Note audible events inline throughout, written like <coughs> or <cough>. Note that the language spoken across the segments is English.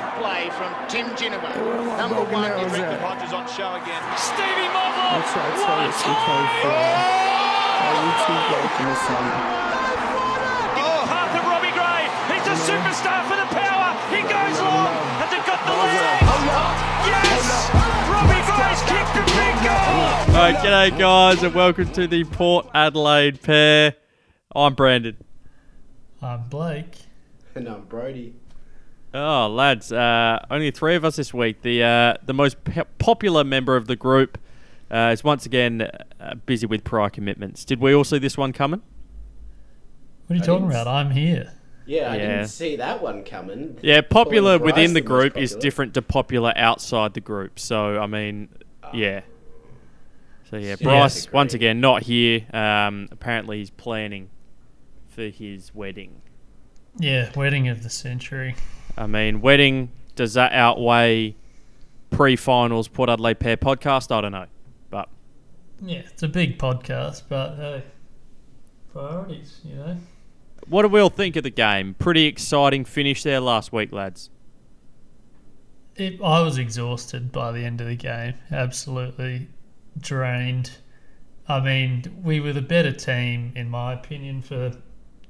great play from Tim Ginnivan. Oh, Number one there in was Ricky that? Hodges on show again. Stevie Mobley. That's right, so it's we came from our YouTube bloke in the sun. Oh, Path of Robbie Gray. He's a superstar for the power. He goes long and they've got the lead. Yes! Robbie Gray's kicked a big goal. All right, g'day guys, and welcome to the Port Adelaide pair. I'm Brandon. I'm Blake. And I'm Brody. Oh, lads, uh, only three of us this week. The uh, the most pe- popular member of the group uh, is once again uh, busy with prior commitments. Did we all see this one coming? What are you I talking about? I'm here. Yeah, I Yeah. didn't see that one coming. Yeah, popular Calling Bryce within the the group is different to popular outside the group. So I mean, Ah. yeah. So yeah, Yeah, Bryce I once again not here. Um, apparently he's planning for his wedding. Yeah, wedding of the century. I mean, wedding, does that outweigh pre finals Port Adelaide Pair podcast? I don't know. But Yeah, it's a big podcast, but hey, priorities, you know. what do we all think of the game? Pretty exciting finish there last week, lads. It, I was exhausted by the end of the game, absolutely drained. I mean, we were the better team, in my opinion, for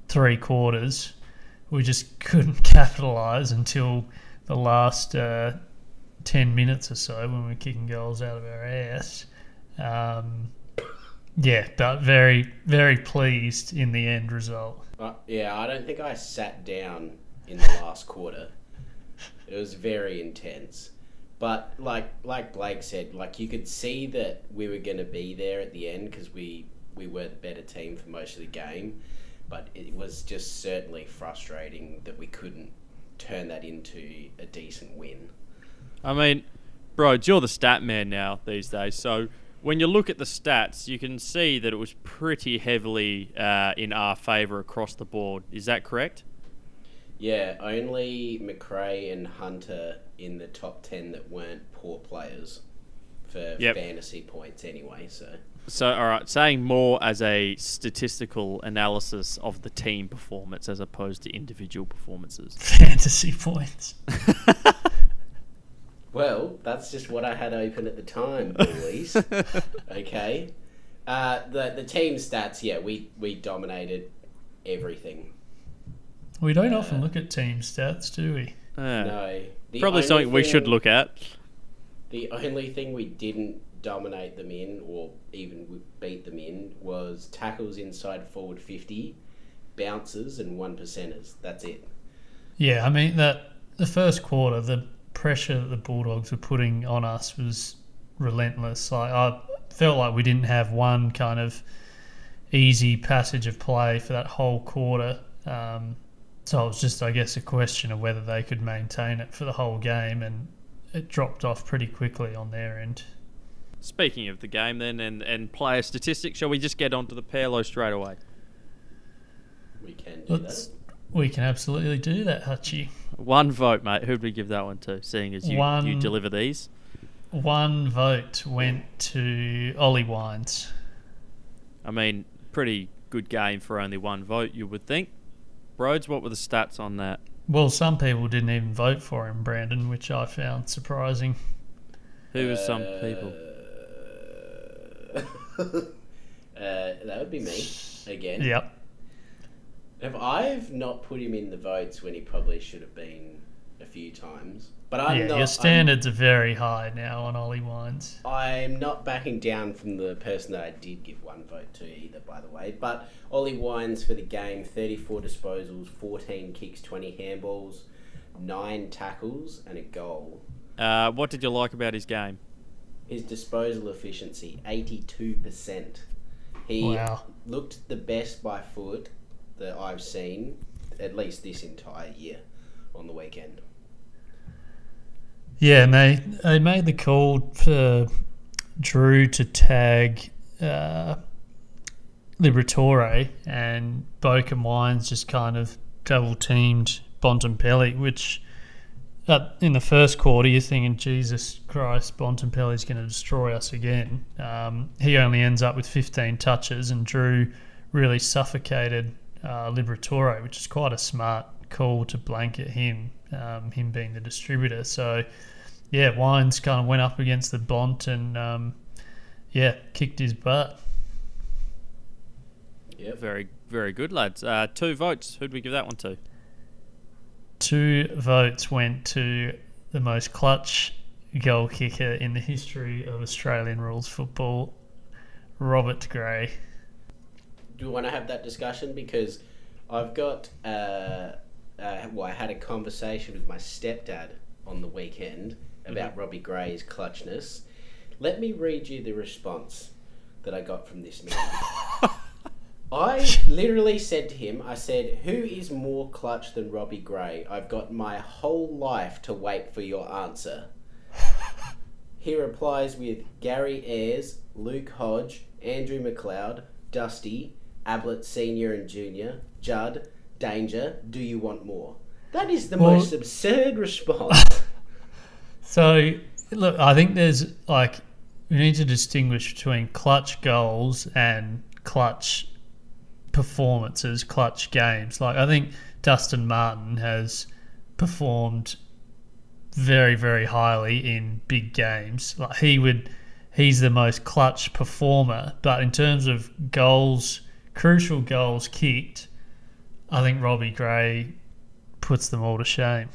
three quarters. We just <laughs> couldn't capitalise until the last uh, 10 minutes or so when we were kicking goals out of our ass. Um, yeah, but very, very pleased in the end result. Uh, yeah, I don't think I sat down in the last quarter. It was very intense. But like like Blake said, like you could see that we were going to be there at the end because we we were the better team for most of the game. But it was just certainly frustrating that we couldn't turn that into a decent win. I mean, bro, you're the stat man now these days. So when you look at the stats, you can see that it was pretty heavily uh, in our favour across the board. Is that correct? Yeah, only McRae and Hunter in the top 10 that weren't poor players for Yep. fantasy points anyway, so. So, all right, saying more as a statistical analysis of the team performance as opposed to individual performances. <laughs> Fantasy points. <laughs> Well, that's just what I had open at the time, boys. <laughs> okay. Uh, the the team stats, yeah, we, we dominated everything. We don't often look at team stats, do we? Yeah. No. The Probably only something we should look at. The only thing we didn't dominate them in, or even beat them in, was tackles inside forward 50, bounces, and one percenters. That's it. Yeah, I mean that the first quarter, the pressure that the Bulldogs were putting on us was relentless. Like I felt like we didn't have one kind of easy passage of play for that whole quarter. Um, so it was just, I guess, a question of whether they could maintain it for the whole game, and it dropped off pretty quickly on their end. Speaking of the game, then, and, and player statistics, shall we just get onto the Pairlo straight away? We can do Let's, that. we can absolutely do that, Hutchie. One vote, mate. Who'd we give that one to, seeing as you, you deliver these? One vote went to Ollie Wines. I mean, pretty good game for only one vote, you would think. Broads, what were the stats on that? Well, some people didn't even vote for him, Brandon, which I found surprising. Who were some people? Uh, <laughs> Uh, that would be me again. Yep. If I've not put him in the votes when he probably should have been a few times, but I'm yeah, not. your standards are very high now on Ollie Wines. I'm, I'm not backing down from the person that I did give one vote to either, by the way. But Ollie Wines for the game: 34 disposals, 14 kicks, 20 handballs, nine tackles, and a goal. Uh, what did you like about his game? His disposal efficiency, 82%. He Wow. looked the best by foot that I've seen, at least this entire year, on the weekend. Yeah, and they they made the call for Drew to tag uh, Liberatore, and and Wines just kind of double teamed Bontempelli, which uh, in the first quarter you're thinking, Jesus Christ, Bontempelli's going to destroy us again. Um, he only ends up with 15 touches, and Drew really suffocated uh, Liberatore, which is quite a smart call to blanket him, um, him being the distributor. So, yeah, Wines kind of went up against the Bont and, um, yeah, kicked his butt. Yeah, Very, very good, lads. Uh, two votes. Who'd we give that one to? Two votes went to the most clutch goal kicker in the history of Australian rules football, Robert Gray. Do you want to have that discussion? Because I've got, uh, uh, well, I had a conversation with my stepdad on the weekend about Robbie Gray's clutchness. Let me read you the response that I got from this man. <laughs> I <laughs> literally said to him, I said, Who is more clutch than Robbie Gray? I've got my whole life to wait for your answer. <laughs> He replies with Gary Ayres, Luke Hodge, Andrew McLeod, Dusty, Ablett Senior and Junior, Judd, Danger. Do you want more? That is the Well- most absurd response. <laughs> So, look, I think there's like, we need to distinguish between clutch goals and clutch performances, clutch games. Like, I think Dustin Martin has performed very, very highly in big games. Like, he would, he's the most clutch performer. But in terms of goals, crucial goals kicked, I think Robbie Gray puts them all to shame.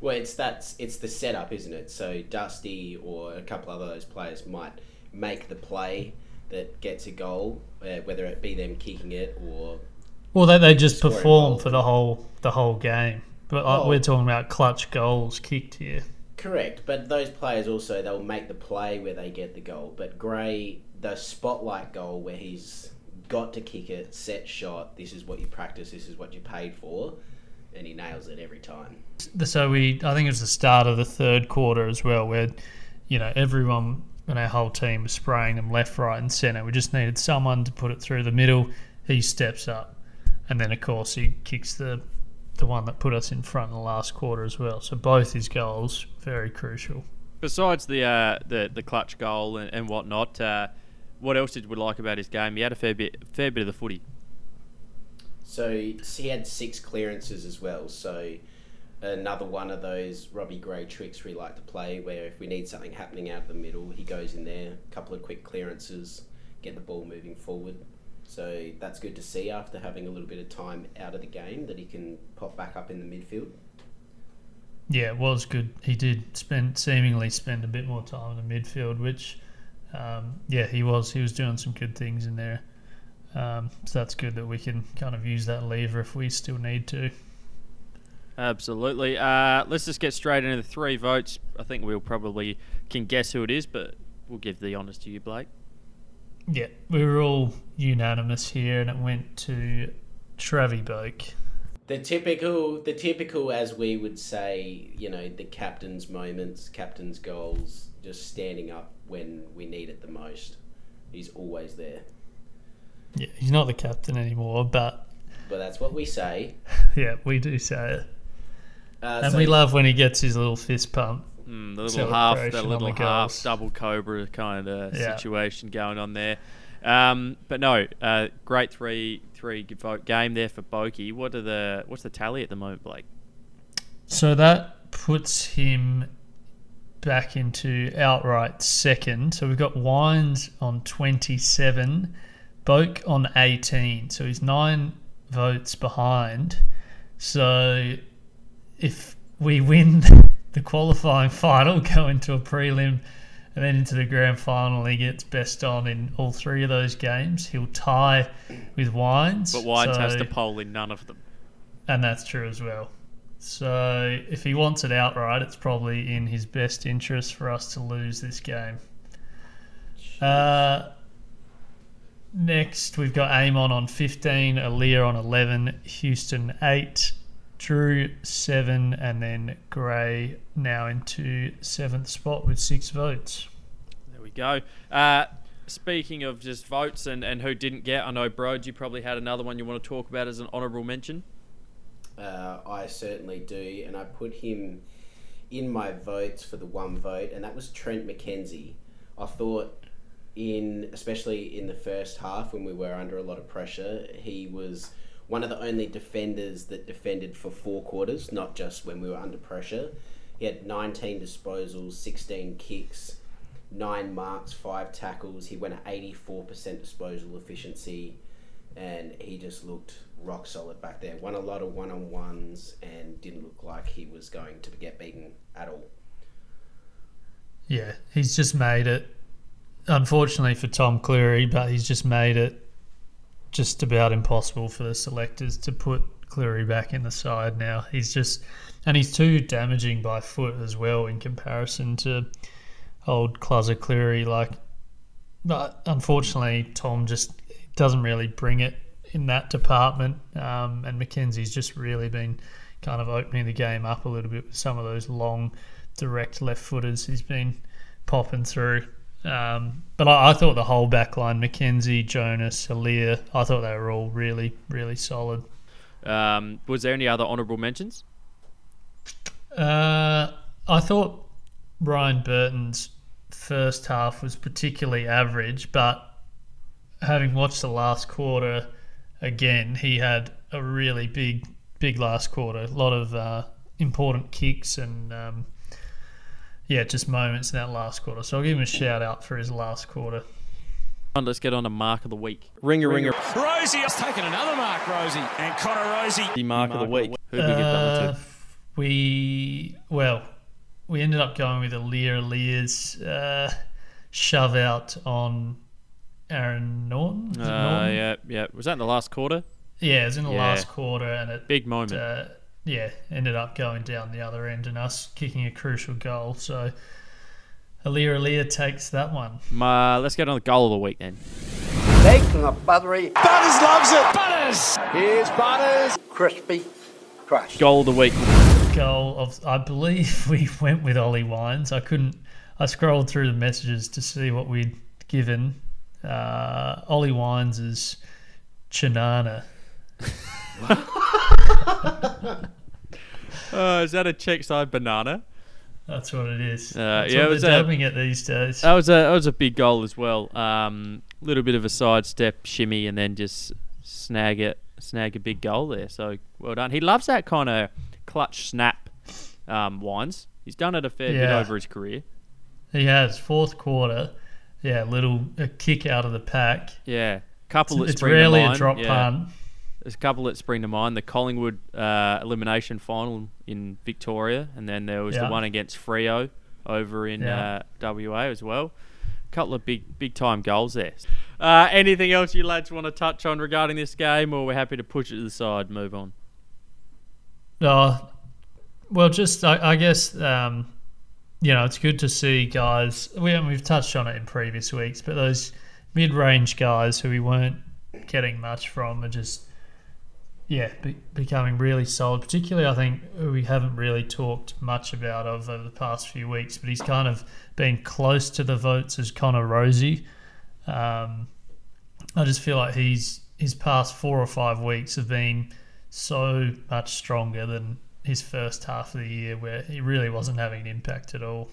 Well, it's that's it's the setup, isn't it? So Dusty or a couple of those players might make the play that gets a goal, uh, whether it be them kicking it or Well, they, they just perform for the whole the whole game. But Oh. we're talking about clutch goals kicked here. Correct, but those players also they'll make the play where they get the goal. But Gray, the spotlight goal where he's got to kick it, set shot. This is what you practice. This is what you paid for, and he nails it every time. So we, I think it was the start of the third quarter as well, where you know everyone and our whole team was spraying them left, right, and centre. We just needed someone to put it through the middle. He steps up, and then of course he kicks the the one that put us in front in the last quarter as well. So both his goals very crucial. Besides the uh, the the clutch goal and, and whatnot, uh, what else did we like about his game? He had a fair bit fair bit of the footy. So he had six clearances as well. So another one of those Robbie Gray tricks we like to play, where if we need something happening out of the middle, he goes in there, a couple of quick clearances, get the ball moving forward. So that's good to see after having a little bit of time out of the game that he can pop back up in the midfield. Yeah, it was good. He did spend seemingly spend a bit more time in the midfield, which um, yeah, he was he was doing some good things in there. Um, so that's good that we can kind of use that lever if we still need to. Absolutely. Uh, let's just get straight into the three votes. I think we'll probably can guess who it is, but we'll give the honours to you, Blake. Yeah, we were all unanimous here, and it went to Travie Boak. The typical, the typical, as we would say, you know, the captain's moments, captain's goals, just standing up when we need it the most. He's always there. Yeah, he's not the captain anymore, but But that's what we say. <laughs> yeah, we do say it, Uh, and so we love when he gets his little fist pump. Mm, the little half, the little half goals. double cobra kind of Yeah. situation going on there. Um, but no, uh, great three three vote game there for Boki. What are the what's the tally at the moment, Blake? So that puts him back into outright second. So we've got Wines on 27, Boak on 18. So he's nine votes behind. So if we win <laughs> the qualifying final, <laughs> go into a prelim, and then into the grand final, he gets best on in all three of those games. He'll tie with Wines. But Wines has So- to poll in none of them. and that's true as well. So if he wants it outright, it's probably in his best interest for us to lose this game. Uh, next, we've got Amon on 15, Aliir on 11, Houston 8, Drew 7, and then Gray now into seventh spot with six votes. There we go. Uh, speaking of just votes and, and who didn't get, I know, Brode, you probably had another one you want to talk about as an honourable mention. Uh, I certainly do, and I put him in my votes for the one vote, and that was Trent McKenzie. I thought, in especially in the first half when we were under a lot of pressure, he was one of the only defenders that defended for four quarters, not just when we were under pressure. He had 19 disposals, 16 kicks, nine marks, five tackles. He went at 84% disposal efficiency, and he just looked rock solid back there. Won a lot of one on ones and didn't look like he was going to get beaten at all. Yeah, he's just made it. Unfortunately for Tom Cleary, but he's just made it just about impossible for the selectors to put Cleary back in the side now. He's just, and he's too damaging by foot as well in comparison to old Cluzzer Cleary. Like, but unfortunately, Tom just doesn't really bring it in that department. Um, and McKenzie's just really been kind of opening the game up a little bit with some of those long, direct left footers he's been popping through. Um, but I, I, thought the whole back line, McKenzie, Jonas, Aliir, I thought they were all really, really solid. Um, was there any other honourable mentions? Uh, I thought Ryan Burton's first half was particularly average, but having watched the last quarter again, he had a really big, big last quarter. A lot of uh, important kicks and um, yeah, just moments in that last quarter. So I'll give him a shout out for his last quarter. Let's get on to mark of the week. Ringer, ringer. Rosie has taken another mark, Rosie. And Connor Rosie. The mark, mark of the week. Who did we give that one to? Uh, we, well, we ended up going with Aliir Aliir's uh, shove out on Aaron Norton. Uh, Naughton? Yeah, yeah. Was that in the last quarter? Yeah, it was in the Yeah. last quarter, and it Big moment. uh, yeah, ended up going down the other end and us kicking a crucial goal. So Aliir Aliir takes that one. Ma- let's get on the goal of the week then. Bacon of buttery, Butters loves it. Butters. here's butters, crispy, crushed. Goal of the week. Goal of I believe <laughs> we went with Ollie Wines. I couldn't. I scrolled through the messages to see what we'd given. Uh, Ollie Wines is Chinana. <laughs> <laughs> Uh, is that a check side banana? That's what it is. Uh, That's yeah, what it was they're a- dubbing it these days. That was a that was a big goal as well. Um, little bit of a sidestep shimmy and then just snag it, snag a big goal there. So well done. He loves that kind of clutch snap um, wines. He's done it a fair bit over his career. He has fourth quarter. Yeah, little a kick out of the pack. Yeah, couple It's to rarely a drop yeah. punt. There's a couple that spring to mind. The Collingwood uh, elimination final in Victoria, and then there was Yeah. the one against Freo over in Yeah. uh, WA as well. A couple of big big time goals there. Uh, anything else you lads want to touch on regarding this game, or we're happy to push it to the side, move on? Oh, well, just I, I guess um, you know it's good to see guys. We we've touched on it in previous weeks, but those mid-range guys who we weren't getting much from are just yeah be, becoming really solid. Particularly, I think we haven't really talked much about of over the past few weeks, but he's kind of been close to the votes as Connor Rosie. Um, I just feel like he's his past four or five weeks have been so much stronger than his first half of the year, where he really wasn't having an impact at all.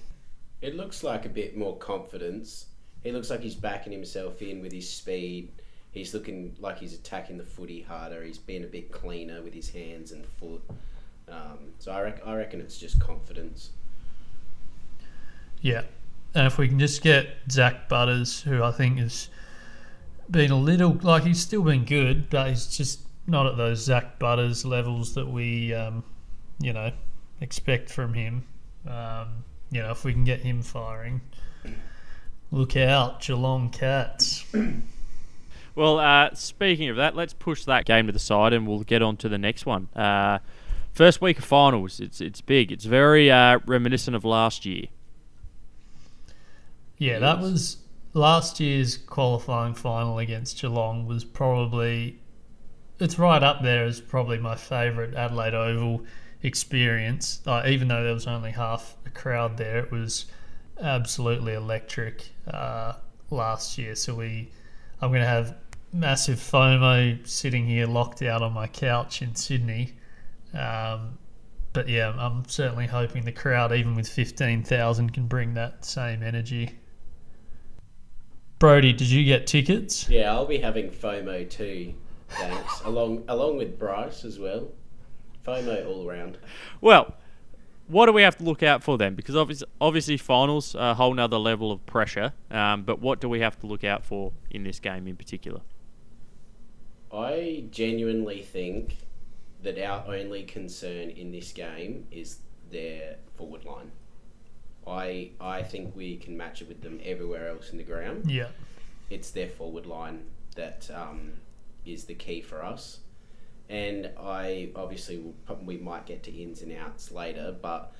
It looks like a bit more confidence. He looks like he's backing himself in with his speed. He's looking like he's attacking the footy harder. He's been a bit cleaner with his hands and foot. Um, so I, rec- I reckon it's just confidence. Yeah, and if we can just get Zak Butters, who I think has been a little like he's still been good, but he's just not at those Zak Butters levels that we, um, you know, expect from him. Um, you know, if we can get him firing, look out, Geelong Cats. <clears throat> Well, uh, speaking of that, let's push that game to the side and we'll get on to the next one. Uh, first week of finals. It's it's big. It's very uh, reminiscent of last year. Yeah, that was last year's qualifying final against Geelong was probably it's right up there as probably my favourite Adelaide Oval experience. Uh, even though there was only half a crowd there, it was absolutely electric uh, last year. So we, I'm going to have massive FOMO sitting here locked out on my couch in Sydney. Um, but yeah, I'm certainly hoping the crowd, even with 15,000, can bring that same energy. Brody, did you get tickets? Yeah, I'll be having FOMO too. Thanks. <laughs> along along with Bryce as well. FOMO all around. Well, what do we have to look out for then? Because obviously, obviously finals are a whole nother level of pressure. Um, but what do we have to look out for in this game in particular? I genuinely think that our only concern in this game is their forward line. I I think we can match it with them everywhere else in the ground. Yeah. It's their forward line that um, is the key for us. And I obviously will, we might get to ins and outs later, but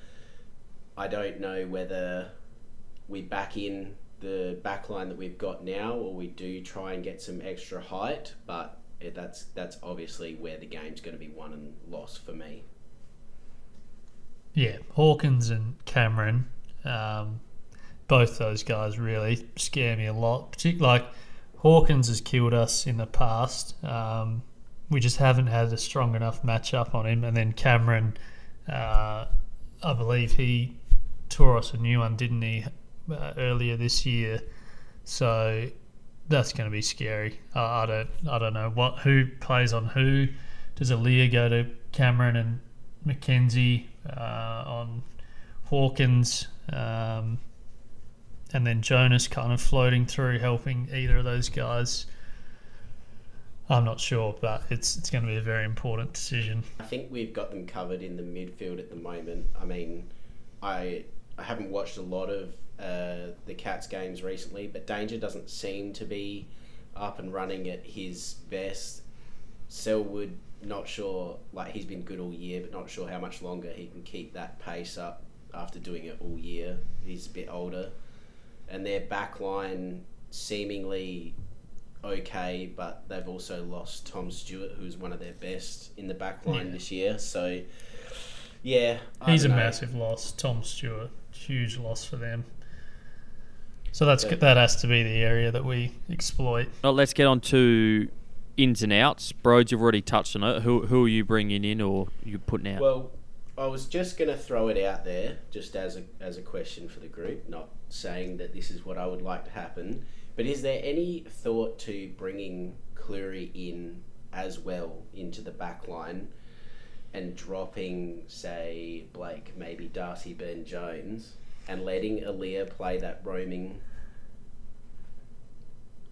I don't know whether we back in the back line that we've got now or we do try and get some extra height, but it, that's that's obviously where the game's going to be won and lost for me. Yeah, Hawkins and Cameron, um, both those guys really scare me a lot. Particularly, like Hawkins has killed us in the past. Um, we just haven't had a strong enough matchup on him. And then Cameron, uh, I believe he tore us a new one, didn't he, uh, earlier this year? So that's going to be scary. Uh, I don't, I don't know what who plays on who. Does Aliir go to Cameron and McKenzie uh, on Hawkins, um, and then Jonas kind of floating through, helping either of those guys? I'm not sure, but it's it's going to be a very important decision. I think we've got them covered in the midfield at the moment. I mean, I I haven't watched a lot of uh, the Cats games recently, but Danger doesn't seem to be up and running at his best. Selwood, not sure. Like he's been good all year, but not sure how much longer he can keep that pace up after doing it all year. He's a bit older, and their back line seemingly okay, but they've also lost Tom Stewart, who's one of their best in the back line Yeah. this year. So, yeah, I He's a know. massive loss. Tom Stewart, huge loss for them. So that's Yeah. that has to be the area that we exploit. Well, let's get on to ins and outs. Broads, you've already touched on it. Who, who are you bringing in or you putting out? Well, I was just going to throw it out there, just as a as a question for the group, not saying that this is what I would like to happen. But is there any thought to bringing Cleary in as well into the back line and dropping, say, Blake, maybe Darcy Byrne-Jones, and letting Aliir play that roaming?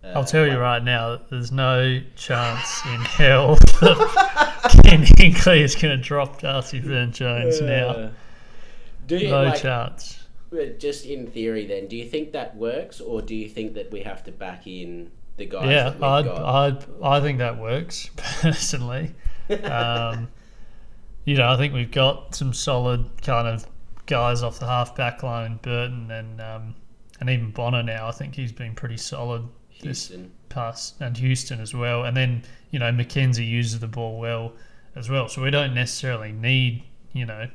uh, I'll tell you right now, there's no chance in hell <laughs> that Ken Hinkley is going to drop Darcy Byrne-Jones now. Uh, Do you, No like, chance. But just in theory, then, do you think that works, or do you think that we have to back in the guys Yeah, I'd, got? I'd, I think that works <laughs> personally. <laughs> Um, you know, I think we've got some solid kind of guys off the half back line, Burton and um, and even Bonner now. I think he's been pretty solid this Houston. past, and Houston as well. And then you know McKenzie uses the ball well as well, so we don't necessarily need you know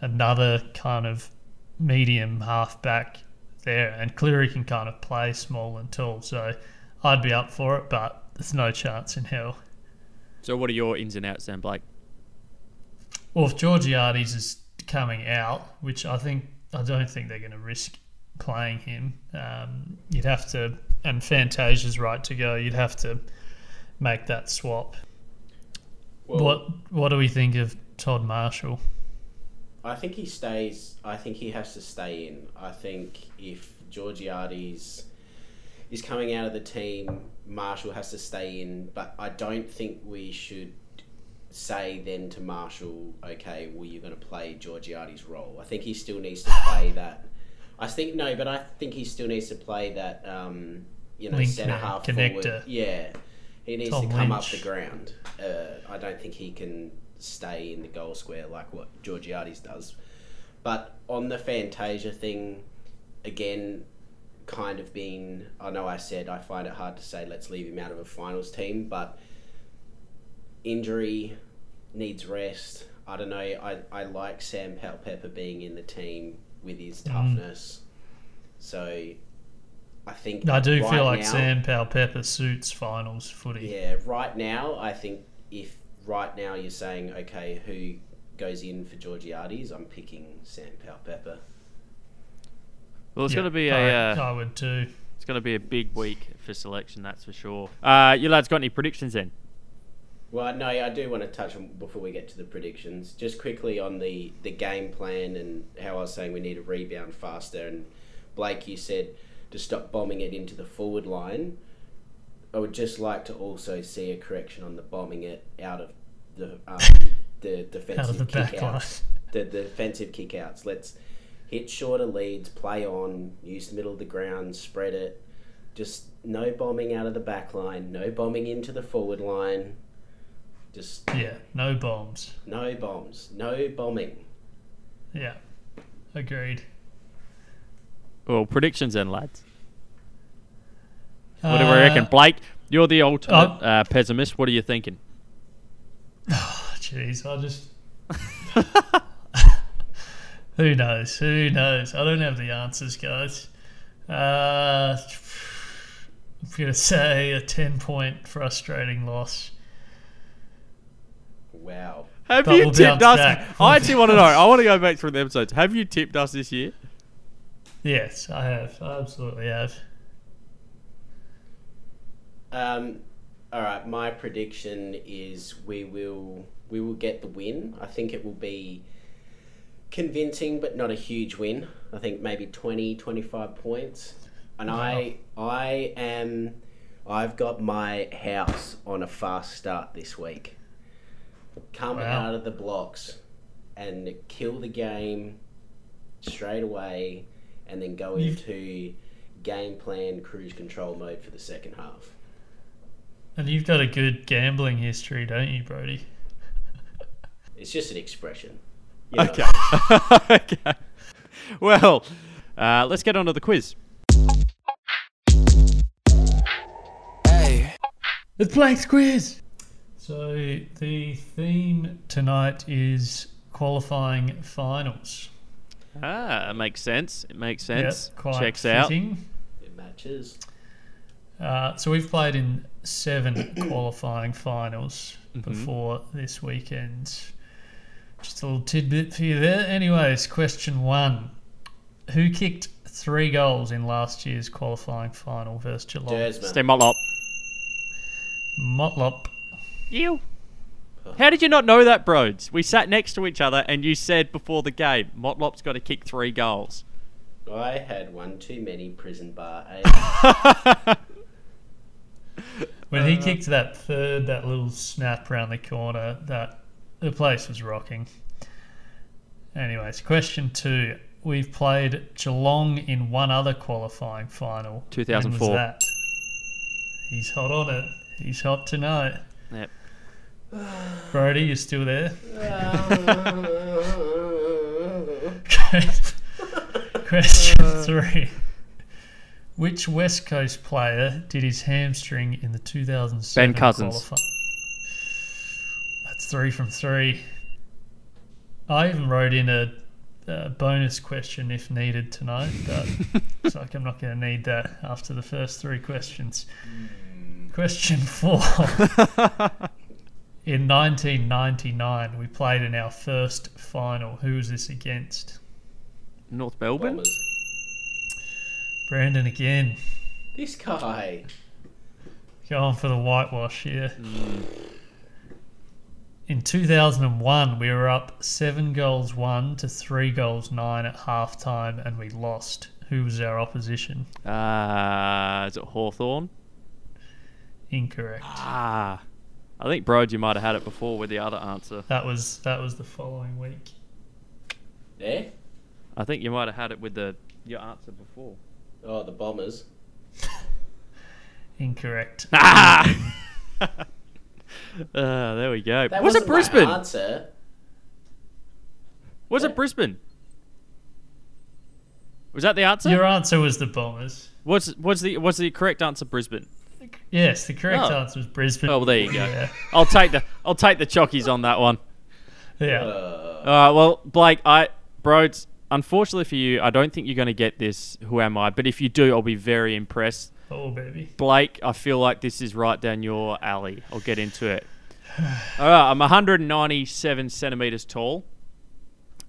another kind of medium half back there. And Cleary can kind of play small and tall, so I'd be up for it, but there's no chance in hell. so, what are your ins and outs then, Blake? Well, if Georgiades is coming out, which I think I don't think they're going to risk playing him, um, you'd have to, and Fantasia's right to go. You'd have to make that swap. Well, what What do we think of Todd Marshall? I think he stays. I think he has to stay in. I think if Georgiades is coming out of the team, Marshall has to stay in. But I don't think we should say then to Marshall, okay, well you're going to play Georgiades' role. I think he still needs to play that. I think no, but I think he still needs to play that. Um, you know, centre half connector. forward. Yeah, he needs Tom to come Lynch. up the ground. Uh, I don't think he can stay in the goal square like what Georgiades does. But on the Fantasia thing, again, kind of been. I know I said I find it hard to say let's leave him out of a finals team, but injury needs rest. I don't know. I, I like Sam Pepper being in the team with his Mm. toughness. So I think I do right feel like now- Sam Powell Pepper suits finals footy. yeah, right now, I think if right now you're saying, okay, who goes in for Georgiades, I'm picking Sam Powell Pepper. Well, it's Yeah, going to be a I, uh, I would too. it's going to be a big week for selection, that's for sure. Uh, you lads got any predictions then Well, no, I do want to touch on before we get to the predictions. Just quickly on the the game plan and how I was saying we need to rebound faster. And Blake, you said to stop bombing it into the forward line. I would just like to also see a correction on the bombing it out of the um, the defensive the back line. kickouts. The, the defensive kickouts. Let's hit shorter leads, play on, use the middle of the ground, spread it. Just no bombing out of the back line, no bombing into the forward line. Just Yeah, no bombs. no bombs, no bombing. Yeah, agreed. Well, predictions then, lads. What do we Uh, reckon? Blake, you're the ultimate uh, uh, pessimist. What are you thinking? <sighs> Jeez, I just. <laughs> Who knows? Who knows? I don't have the answers, guys. Uh, I'm gonna say a ten-point frustrating loss. Wow. Have But you we'll tipped us? back. I actually want to know. I want to go back through the episodes. Have you tipped us this year? Yes, I have. I absolutely have. Um, all right, my prediction is we will we will get the win. I think it will be convincing, but not a huge win. I think maybe 20, 25 points. And I I am I've got my house on a fast start this week. Come Wow. out of the blocks and kill the game straight away, and then go You've- into game plan cruise control mode for the second half. And you've got a good gambling history, don't you, Brody? <laughs> It's just an expression. You know, Okay. <laughs> okay. Well, uh, let's get on to the quiz. Hey. It's Blake's quiz. So the theme tonight is qualifying finals. Ah, it makes sense. It makes sense. Yep, quite Checks out. It matches. Uh, so we've played in seven <coughs> qualifying finals Mm-hmm. before this weekend. Just a little tidbit for you there. Anyways, question one: Who kicked three goals in last year's qualifying final versus Geelong? Dersman. Steve Motlop. Motlop. You. How did you not know that, Broads? We sat next to each other and you said before the game, Motlop's got to kick three goals. I had one too many prison bar. <laughs> eh? When Uh, he kicked that third, that little snap round the corner, that the place was rocking. Anyways, question two: We've played Geelong in one other qualifying final. When 2004. was that? He's hot on it. He's hot tonight. Yep. Brody, you still there? Question three. Which West Coast player did his hamstring in the 2007 Ben Cousins. qualifi- That's three from three. I even wrote in a, a bonus question if needed tonight, but <laughs> it's like I'm not going to need that after the first three questions. Question four. <laughs> In 1999, we played in our first final. Who was this against? North Melbourne? Bombers. Brandon again. This guy. Going for the whitewash here. In 2001, we were up seven goals one to three goals nine at half time, and we lost. Who was our opposition? Uh, is it Hawthorn? Incorrect. Ah. I think, Broad, you might have had it before with the other answer. That was that was the following week. There? I think you might have had it with the your answer before. Oh, the Bombers. <laughs> Incorrect. <laughs> Ah! uh, <laughs> there we go. That was it wasn't my Brisbane? answer. Was it Brisbane? Was that the answer? Your answer was the Bombers. Was was the was the correct answer Brisbane? Yes, the correct Oh. answer was Brisbane. Oh, well, there you go. Yeah. I'll take the I'll take the chockies on that one. yeah. Uh, All right, well, Blake, I Broads, unfortunately for you, I don't think you're going to get this. Who am I? But if you do, I'll be very impressed. Oh, baby. Blake, I feel like this is right down your alley. I'll get into it. <sighs> All right, I'm 197 centimeters tall,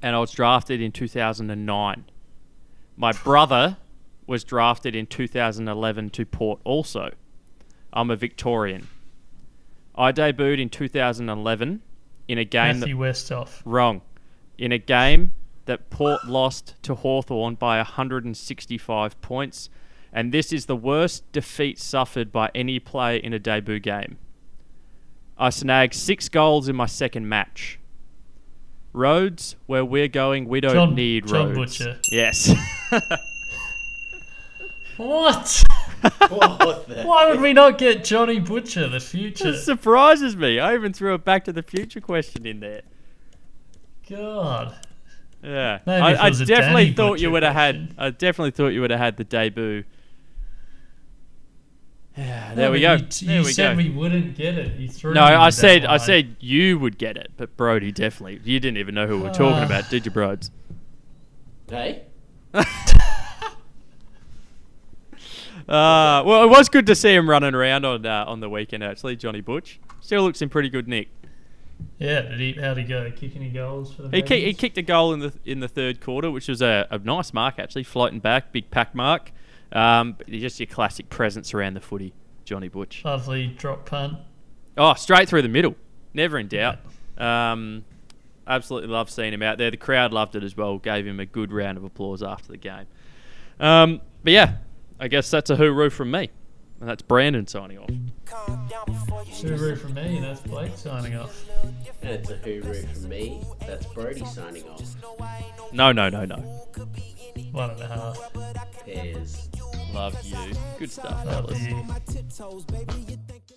and I was drafted in 2009. My brother was drafted in 2011 to Port also. I'm a Victorian. I debuted in 2011 in a game that Westhoff. Wrong. In a game that Port lost to Hawthorn by 165 points, and this is the worst defeat suffered by any player in a debut game. I snagged six goals in my second match. Roads, where we're going, we don't John- need John roads. Butcher. Yes. <laughs> What? What <laughs> the? Why would we not get Johnny Butcher, the future? it surprises me. I even threw a Back to the Future question in there. God. Yeah, Maybe I, I definitely Danny thought you would have had. I definitely thought you would have had the debut. Yeah, <sighs> there No, we go. You, there you we said go. we wouldn't get it. You threw no, I with that said I said you would get it, but Brody definitely. You didn't even know who we were talking Ah. about, did you, Broads? Hey? <laughs> Uh, well, it was good to see him running around on uh, on the weekend. Actually, Johnny Butch still looks in pretty good nick. Yeah, did he? How'd he go? Kick any goals for the? He, kick, he kicked a goal in the in the third quarter, which was a, a nice mark actually, floating back, big pack mark. Um, just your classic presence around the footy, Johnny Butch. Lovely drop punt. Oh, straight through the middle, never in doubt. Um, absolutely love seeing him out there. The crowd loved it as well. Gave him a good round of applause after the game. Um, but yeah, I guess that's a hooroo from me, and that's Brandon signing off. Hooroo from me. That's Blake signing off. And it's a hooroo from me. That's Brody signing off. No, no, no, no. One and a half. Pairs. Love you. Good stuff, Love fellas. you.